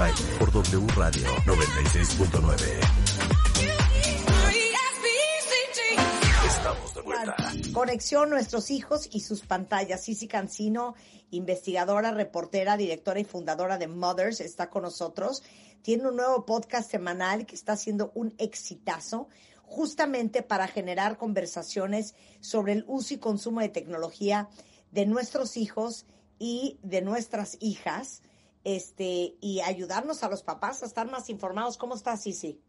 Baile por W Radio 96.9. Estamos de vuelta. Conexión Nuestros Hijos y sus pantallas. Cici Cancino, investigadora, reportera, directora y fundadora de Mothers, está con nosotros. Tiene un nuevo podcast semanal que está haciendo un exitazo, justamente para generar conversaciones sobre el uso y consumo de tecnología de nuestros hijos y de nuestras hijas, este, y ayudarnos a los papás a estar más informados. ¿Cómo estás, Cici?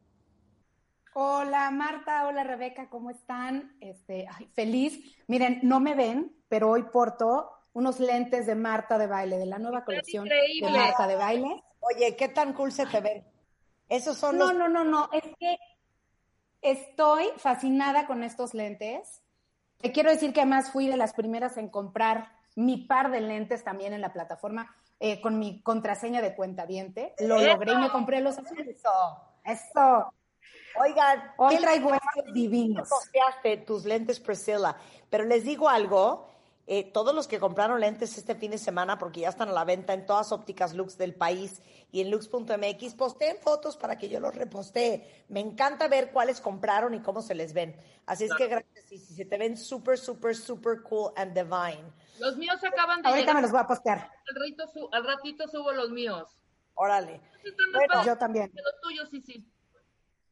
Hola Marta, hola Rebeca, ¿cómo están? Este, ay, feliz. Miren, no me ven, pero hoy porto unos lentes de Marta de baile, de la nueva colección de Marta de baile. Oye, ¿qué tan cool se te ven? Esos son No, los... no, no, no, es que estoy fascinada con estos lentes. Te quiero decir que además fui de las primeras en comprar mi par de lentes también en la plataforma eh, con mi contraseña de cuenta diente. Lo ¡Eso! logré y me compré los azules. Eso. Oigan, Hoy ¿qué traigo estos divinos. copiaste tus lentes Priscilla. Pero les digo algo, eh, todos los que compraron lentes este fin de semana, porque ya están a la venta en todas ópticas Lux del país y en lux.mx, posteen fotos para que yo los repostee. Me encanta ver cuáles compraron y cómo se les ven. Así es que gracias, y si se te ven súper, súper, súper cool and divine. Los míos acaban de Ahorita me los voy a postear. Al ratito, su- al ratito subo los míos. Órale. Bueno, yo también. Los tuyos, sí, sí.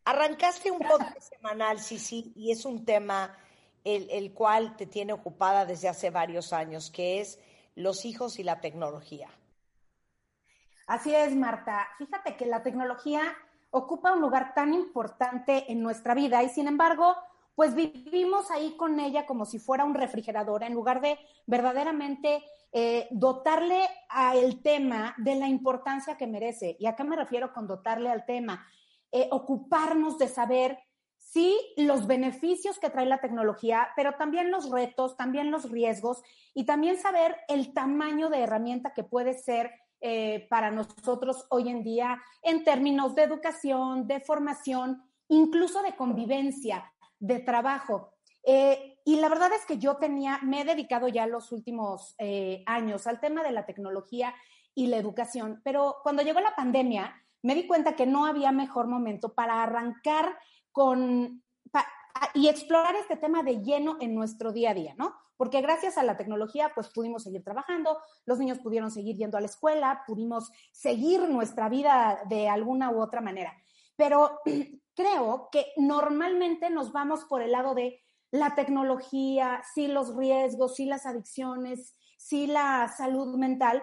Arrancaste un podcast semanal, sí, sí, y es un tema el, el cual te tiene ocupada desde hace varios años, que es los hijos y la tecnología. Así es, Marta. Fíjate que la tecnología ocupa un lugar tan importante en nuestra vida y sin embargo, pues vivimos ahí con ella como si fuera un refrigerador en lugar de verdaderamente eh, dotarle al tema de la importancia que merece. ¿Y a qué me refiero con dotarle al tema? Eh, ocuparnos de saber sí los beneficios que trae la tecnología, pero también los retos, también los riesgos y también saber el tamaño de herramienta que puede ser eh, para nosotros hoy en día en términos de educación, de formación, incluso de convivencia, de trabajo. Eh, y la verdad es que yo tenía, me he dedicado ya los últimos eh, años al tema de la tecnología y la educación, pero cuando llegó la pandemia me di cuenta que no había mejor momento para arrancar con y explorar este tema de lleno en nuestro día a día, ¿no? Porque gracias a la tecnología, pues pudimos seguir trabajando, los niños pudieron seguir yendo a la escuela, pudimos seguir nuestra vida de alguna u otra manera. Pero creo que normalmente nos vamos por el lado de la tecnología, sí los riesgos, sí las adicciones, sí la salud mental,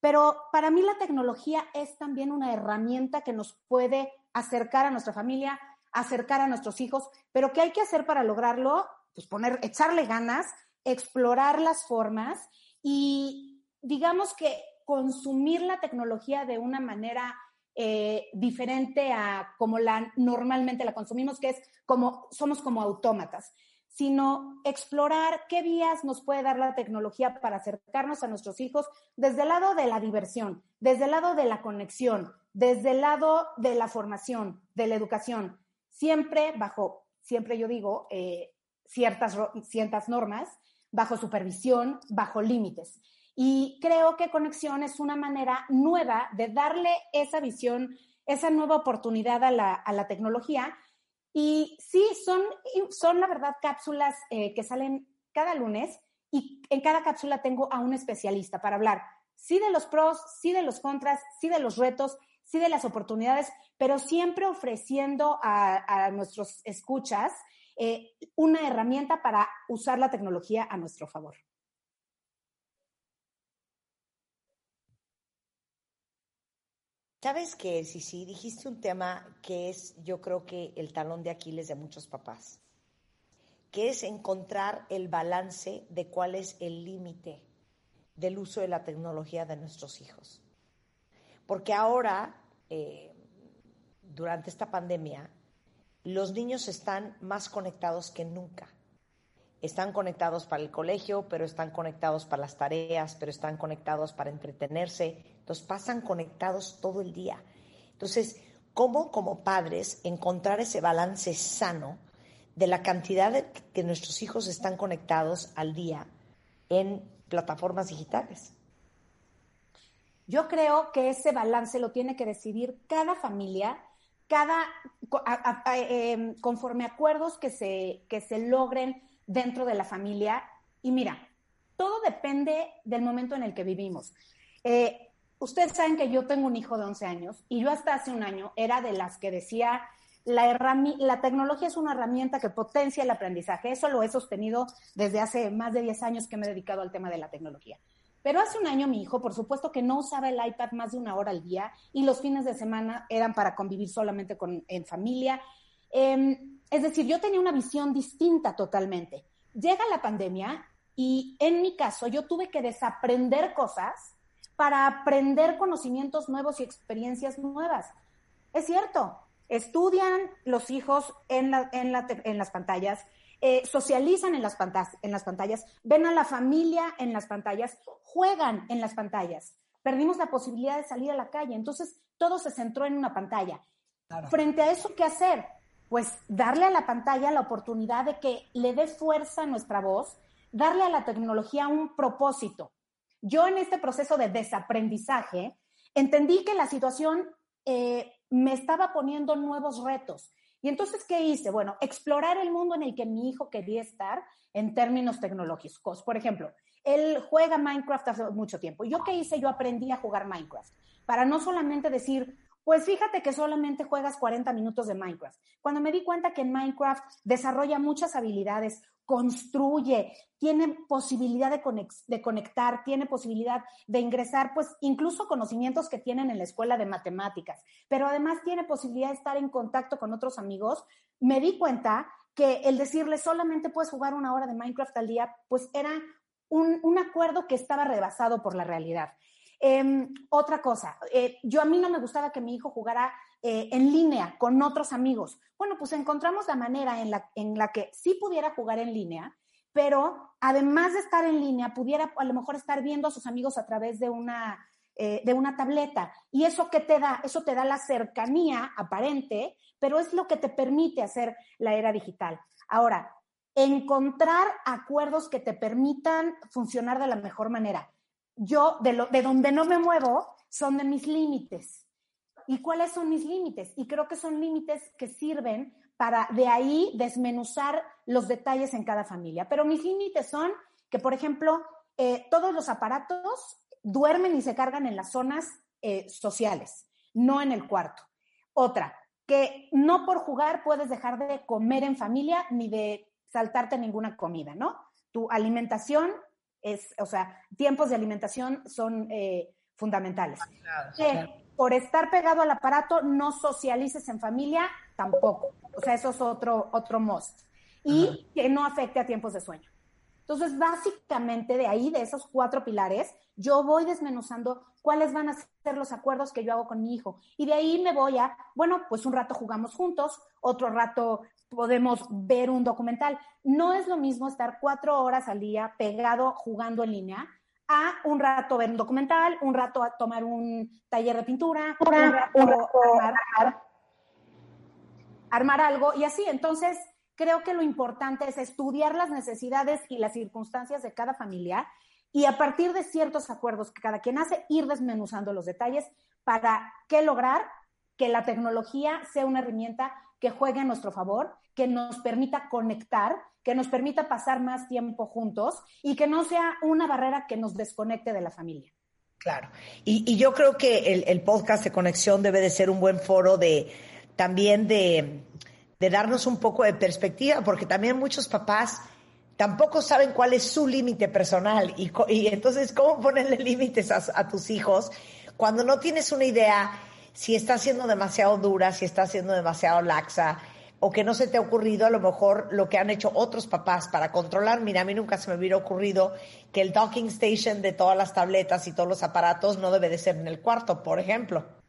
pero para mí la tecnología es también una herramienta que nos puede acercar a nuestra familia, acercar a nuestros hijos, pero ¿qué hay que hacer para lograrlo? Pues poner, echarle ganas, explorar las formas y digamos que consumir la tecnología de una manera eh, diferente a como la normalmente la consumimos, que es como somos como autómatas, sino explorar qué vías nos puede dar la tecnología para acercarnos a nuestros hijos desde el lado de la diversión, desde el lado de la conexión, desde el lado de la formación, de la educación, siempre bajo, siempre yo digo, eh, ciertas, ciertas normas, bajo supervisión, bajo límites. Y creo que conexión es una manera nueva de darle esa visión, esa nueva oportunidad a la, a la tecnología. Y sí, son, son la verdad cápsulas eh, que salen cada lunes y en cada cápsula tengo a un especialista para hablar, sí de los pros, sí de los contras, sí de los retos, sí de las oportunidades, pero siempre ofreciendo a, a nuestros escuchas eh, una herramienta para usar la tecnología a nuestro favor. ¿Sabes qué, sí Dijiste un tema que es, yo creo que el talón de Aquiles de muchos papás. que es encontrar el balance de cuál es el límite del uso de la tecnología de nuestros hijos. Porque ahora, eh, durante esta pandemia, los niños están más conectados que nunca. Están conectados para el colegio, pero están conectados para las tareas, pero están conectados para entretenerse. Entonces pasan conectados todo el día. Entonces, ¿cómo como padres encontrar ese balance sano de la cantidad de que nuestros hijos están conectados al día en plataformas digitales? Yo creo que ese balance lo tiene que decidir cada familia, cada eh, conforme acuerdos que se, que se logren dentro de la familia. Y mira, todo depende del momento en el que vivimos. Eh, ustedes saben que yo tengo un hijo de 11 años y yo hasta hace un año era de las que decía, la, la tecnología es una herramienta que potencia el aprendizaje. Eso lo he sostenido desde hace más de 10 años que me he dedicado al tema de la tecnología. Pero hace un año mi hijo, por supuesto que no usaba el iPad más de una hora al día y los fines de semana eran para convivir solamente con, en familia. Em, es decir, yo tenía una visión distinta totalmente. Llega la pandemia y en mi caso yo tuve que desaprender cosas para aprender conocimientos nuevos y experiencias nuevas. Es cierto, estudian los hijos en, en, en las pantallas, eh, socializan en las, pantallas, en las pantallas, ven a la familia en las pantallas, juegan en las pantallas. Perdimos la posibilidad de salir a la calle, entonces todo se centró en una pantalla. Frente a eso, ¿qué hacer? Pues darle a la pantalla la oportunidad de que le dé fuerza a nuestra voz, darle a la tecnología un propósito. Yo en este proceso de desaprendizaje entendí que la situación eh, me estaba poniendo nuevos retos y entonces, ¿qué hice? Bueno, explorar el mundo en el que mi hijo quería estar en términos tecnológicos. Por ejemplo, él juega Minecraft hace mucho tiempo. ¿Yo qué hice? Yo aprendí a jugar Minecraft. Para no solamente decir, pues fíjate que solamente juegas 40 minutos de Minecraft. Cuando me di cuenta que en Minecraft desarrolla muchas habilidades, construye, tiene posibilidad de, conectar, tiene posibilidad de ingresar, pues incluso conocimientos que tienen en la escuela de matemáticas, pero además tiene posibilidad de estar en contacto con otros amigos, me di cuenta que el decirle solamente puedes jugar una hora de Minecraft al día, pues era un, un acuerdo que estaba rebasado por la realidad. Em, otra cosa, eh, yo a mí no me gustaba que mi hijo jugara eh, en línea con otros amigos. Bueno, pues encontramos la manera en la, en la que sí pudiera jugar en línea, pero además de estar en línea, pudiera a lo mejor estar viendo a sus amigos a través de una, eh, de una tableta. ¿Y eso qué te da? Eso te da la cercanía aparente, pero es lo que te permite hacer la era digital. Ahora, encontrar acuerdos que te permitan funcionar de la mejor manera yo de, lo, de donde no me muevo son de mis límites. ¿Y cuáles son mis límites? Y creo que son límites que sirven para de ahí desmenuzar los detalles en cada familia. Pero mis límites son que, por ejemplo, eh, todos los aparatos duermen y se cargan en las zonas eh, sociales, no en el cuarto. Otra, que no por jugar puedes dejar de comer en familia ni de saltarte ninguna comida, ¿no? Tu alimentación es, o sea, tiempos de alimentación son eh, fundamentales. por estar pegado al aparato, no socialices en familia, tampoco. O sea, eso es otro, otro must. Y que no afecte a tiempos de sueño. Entonces, básicamente de ahí, de esos cuatro pilares, yo voy desmenuzando cuáles van a ser los acuerdos que yo hago con mi hijo. Y de ahí me voy a, bueno, pues un rato jugamos juntos, otro rato podemos ver un documental. No es lo mismo estar cuatro horas al día pegado jugando en línea a un rato ver un documental, un rato a tomar un taller de pintura, un rato, armar, armar algo y así. Entonces, creo que lo importante es estudiar las necesidades y las circunstancias de cada familia y a partir de ciertos acuerdos que cada quien hace, ir desmenuzando los detalles para qué lograr que la tecnología sea una herramienta que juegue a nuestro favor, que nos permita conectar, que nos permita pasar más tiempo juntos y que no sea una barrera que nos desconecte de la familia. Claro. Y, yo creo que el, podcast de conexión debe de ser un buen foro de también de, darnos un poco de perspectiva, porque también muchos papás tampoco saben cuál es su límite personal y, y, entonces cómo ponerle límites a, a, tus hijos cuando no tienes una idea si está siendo demasiado dura, si está siendo demasiado laxa, o que no se te ha ocurrido a lo mejor lo que han hecho otros papás para controlar. Mira, a mí nunca se me hubiera ocurrido que el docking station de todas las tabletas y todos los aparatos no debe de ser en el cuarto, por ejemplo.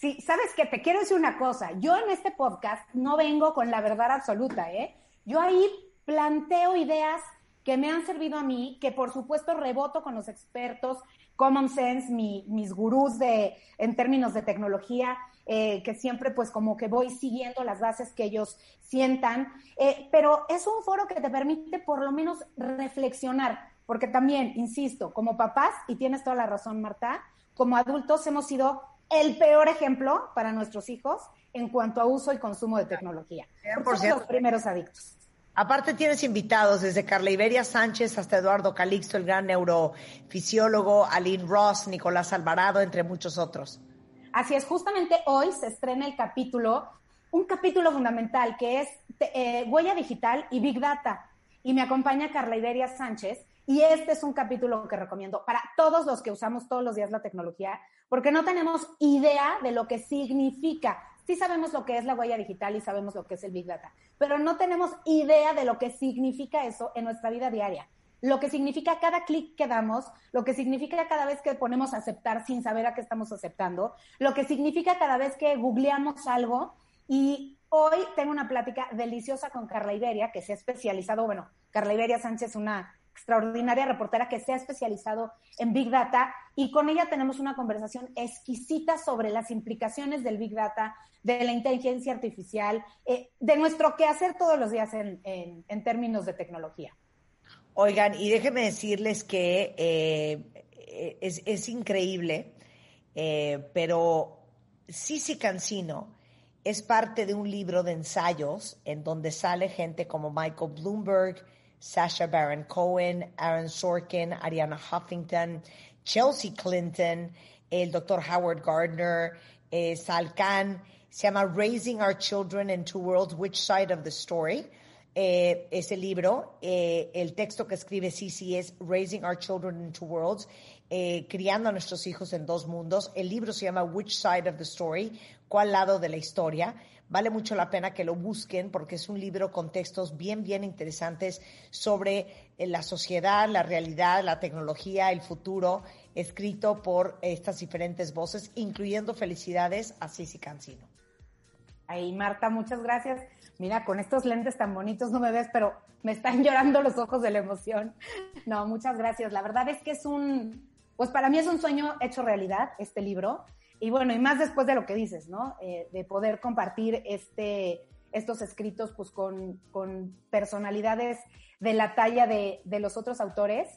Sí, sabes que te quiero decir una cosa. Yo en este podcast no vengo con la verdad absoluta, ¿eh? Yo ahí planteo ideas que me han servido a mí, que por supuesto reboto con los expertos, Common Sense, mi- mis gurús de, en términos de tecnología, eh, que siempre pues como que voy siguiendo las bases que ellos sientan, Eh, pero es un foro que te permite por lo menos reflexionar, porque también, insisto, como papás, y tienes toda la razón Marta, como adultos hemos sido el peor ejemplo para nuestros hijos en cuanto a uso y consumo de tecnología. Por ciento. los primeros adictos. Aparte tienes invitados desde Carla Iberia Sánchez hasta Eduardo Calixto, el gran neurofisiólogo, Aline Ross, Nicolás Alvarado, entre muchos otros. Así es, justamente hoy se estrena el capítulo, un capítulo fundamental que es eh, huella digital y Big Data. Y me acompaña Carla Iberia Sánchez. Y este es un capítulo que recomiendo para todos los que usamos todos los días la tecnología, porque no tenemos idea de lo que significa. Sí sabemos lo que es la huella digital y sabemos lo que es el Big Data, pero no tenemos idea de lo que significa eso en nuestra vida diaria lo que significa cada clic que damos, lo que significa cada vez que ponemos aceptar sin saber a qué estamos aceptando, lo que significa cada vez que googleamos algo. Y hoy tengo una plática deliciosa con Carla Iberia, que se ha especializado, bueno, Carla Iberia Sánchez, una extraordinaria reportera que se ha especializado en Big Data y con ella tenemos una conversación exquisita sobre las implicaciones del Big Data, de la inteligencia artificial, eh, de nuestro quehacer todos los días en, en- términos de tecnología. Oigan, y déjenme decirles que eh, es, es increíble, eh, pero Sisi Cancino es parte de un libro de ensayos en donde sale gente como Michael Bloomberg, Sasha Baron Cohen, Aaron Sorkin, Ariana Huffington, Chelsea Clinton, el doctor Howard Gardner, eh, Sal Khan. Se llama Raising Our Children in Two Worlds, Which Side of the Story? eh, ese libro. Eh, el texto que escribe Sisi es Raising Our Children in Two Worlds, criando a nuestros hijos en dos mundos. El libro se llama Which Side of the Story, cuál lado de la historia. Vale mucho la pena que lo busquen porque es un libro con textos bien, bien interesantes sobre eh, la sociedad, la realidad, la tecnología, el futuro, escrito por estas diferentes voces, incluyendo felicidades a Sisi Cancino. Ay, Marta, muchas gracias. Mira, con estos lentes tan bonitos no me ves, pero me están llorando los ojos de la emoción. No, muchas gracias. La verdad es que es un, pues para mí es un sueño hecho realidad este libro. Y bueno, y más después de lo que dices, ¿no? Eh, de poder compartir este, estos escritos pues con, con personalidades de la talla de, de los otros autores.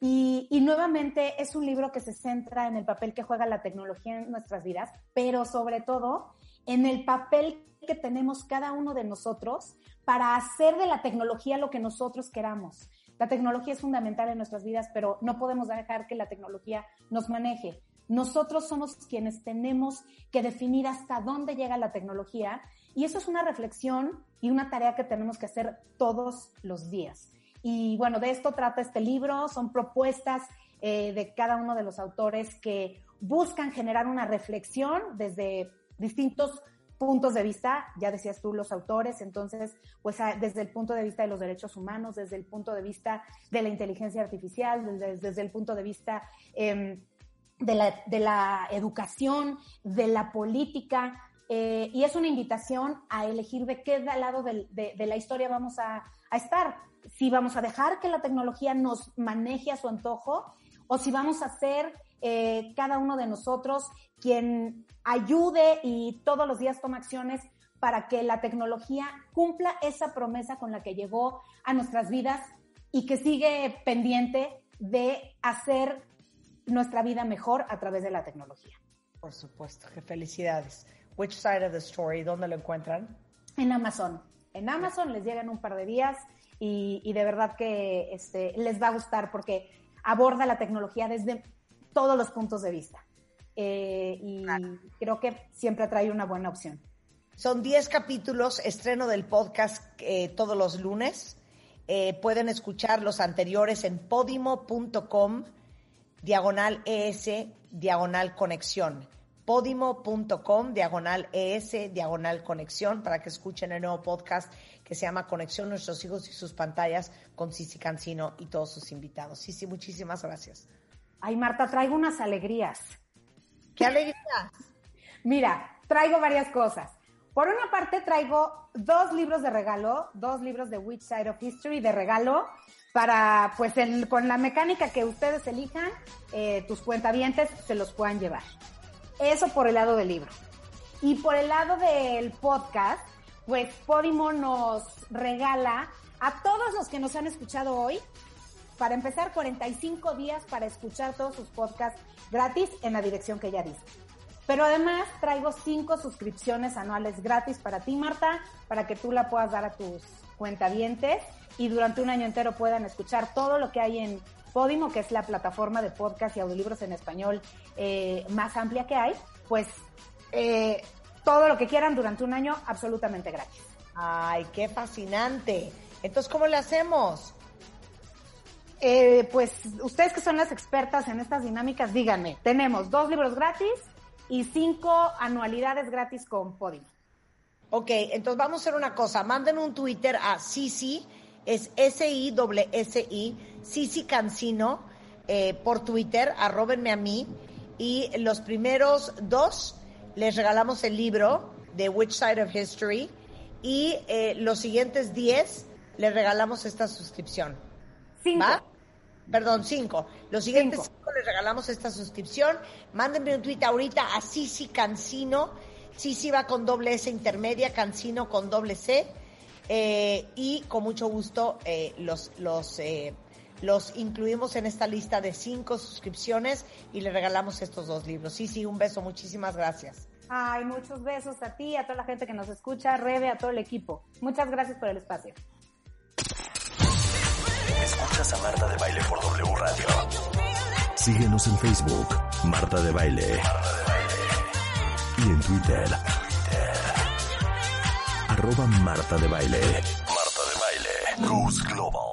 Y, y, nuevamente es un libro que se centra en el papel que juega la tecnología en nuestras vidas, pero sobre todo en el papel que tenemos cada uno de nosotros para hacer de la tecnología lo que nosotros queramos. La tecnología es fundamental en nuestras vidas, pero no podemos dejar que la tecnología nos maneje. Nosotros somos quienes tenemos que definir hasta dónde llega la tecnología y eso es una reflexión y una tarea que tenemos que hacer todos los días. Y bueno, de esto trata este libro, son propuestas eh, de cada uno de los autores que buscan generar una reflexión desde distintos puntos de vista, ya decías tú los autores, entonces, pues desde el punto de vista de los derechos humanos, desde el punto de vista de la inteligencia artificial, desde, el punto de vista eh, de, la, educación, de la política, eh, y es una invitación a elegir de qué lado de, la historia vamos a, a estar, si vamos a dejar que la tecnología nos maneje a su antojo o si vamos a ser eh, cada uno de nosotros quien ayude y todos los días toma acciones para que la tecnología cumpla esa promesa con la que llegó a nuestras vidas y que sigue pendiente de hacer nuestra vida mejor a través de la tecnología. Por supuesto, que felicidades. Which side of the story? ¿Dónde lo encuentran? En Amazon. En Amazon les llegan un par de días y, y de verdad que este, les va a gustar porque aborda la tecnología desde todos los puntos de vista. Eh, y claro. creo que siempre trae una buena opción. Son 10 capítulos, estreno del podcast eh, todos los lunes. Eh, pueden escuchar los anteriores en podimo.com, diagonal ES, diagonal conexión. podimo.com, diagonal ES, diagonal conexión, para que escuchen el nuevo podcast que se llama Conexión Nuestros Hijos y sus pantallas con Cici Cancino y todos sus invitados. Cici, muchísimas gracias. Ay, Marta, traigo unas alegrías. ¡Qué alegría! Mira, traigo varias cosas. Por una parte, traigo dos libros de regalo, dos libros de Which Side of History de regalo para, pues, con la mecánica que ustedes elijan, eh, tus cuentavientes se los puedan llevar. Eso por el lado del libro. Y por el lado del podcast, pues Podimo nos regala a todos los que nos han escuchado hoy, para empezar, 45 días para escuchar todos sus podcasts gratis en la dirección que ya diste. Pero además traigo cinco suscripciones anuales gratis para ti, Marta, para que tú la puedas dar a tus cuentavientes y durante un año entero puedan escuchar todo lo que hay en Podimo, que es la plataforma de podcast y audiolibros en español eh, más amplia que hay. Pues eh, todo lo que quieran durante un año absolutamente gratis. ¡Ay, qué fascinante! Entonces, ¿cómo le hacemos? Eh, pues ustedes que son las expertas en estas dinámicas, díganme, tenemos dos libros gratis y cinco anualidades gratis con Podimo. Ok, entonces vamos a hacer una cosa. Manden un Twitter a Sisi, es S-I-S-I, Sisi Cancino, eh, por Twitter, arróbenme a mí. Y los primeros dos les regalamos el libro de Which Side of History. Y eh, los siguientes diez les regalamos esta suscripción. Cinco. ¿Va? Perdón, cinco. Los siguientes Cinco. cinco les regalamos esta suscripción. Mándenme un tweet ahorita a Sisi Cancino. Sisi va con doble S intermedia, Cancino con doble C. Eh, y con mucho gusto eh, los, los, eh, los incluimos en esta lista de cinco suscripciones y le regalamos estos dos libros. Sisi, un beso. Muchísimas gracias. Ay, muchos besos a ti, a toda la gente que nos escucha, Rebe, a todo el equipo. Muchas gracias por el espacio. Escuchas a Marta de Baile por W Radio. Síguenos en Facebook, Marta de Baile. Y en Twitter, arroba Marta de Baile. Marta de Baile. Goes Global.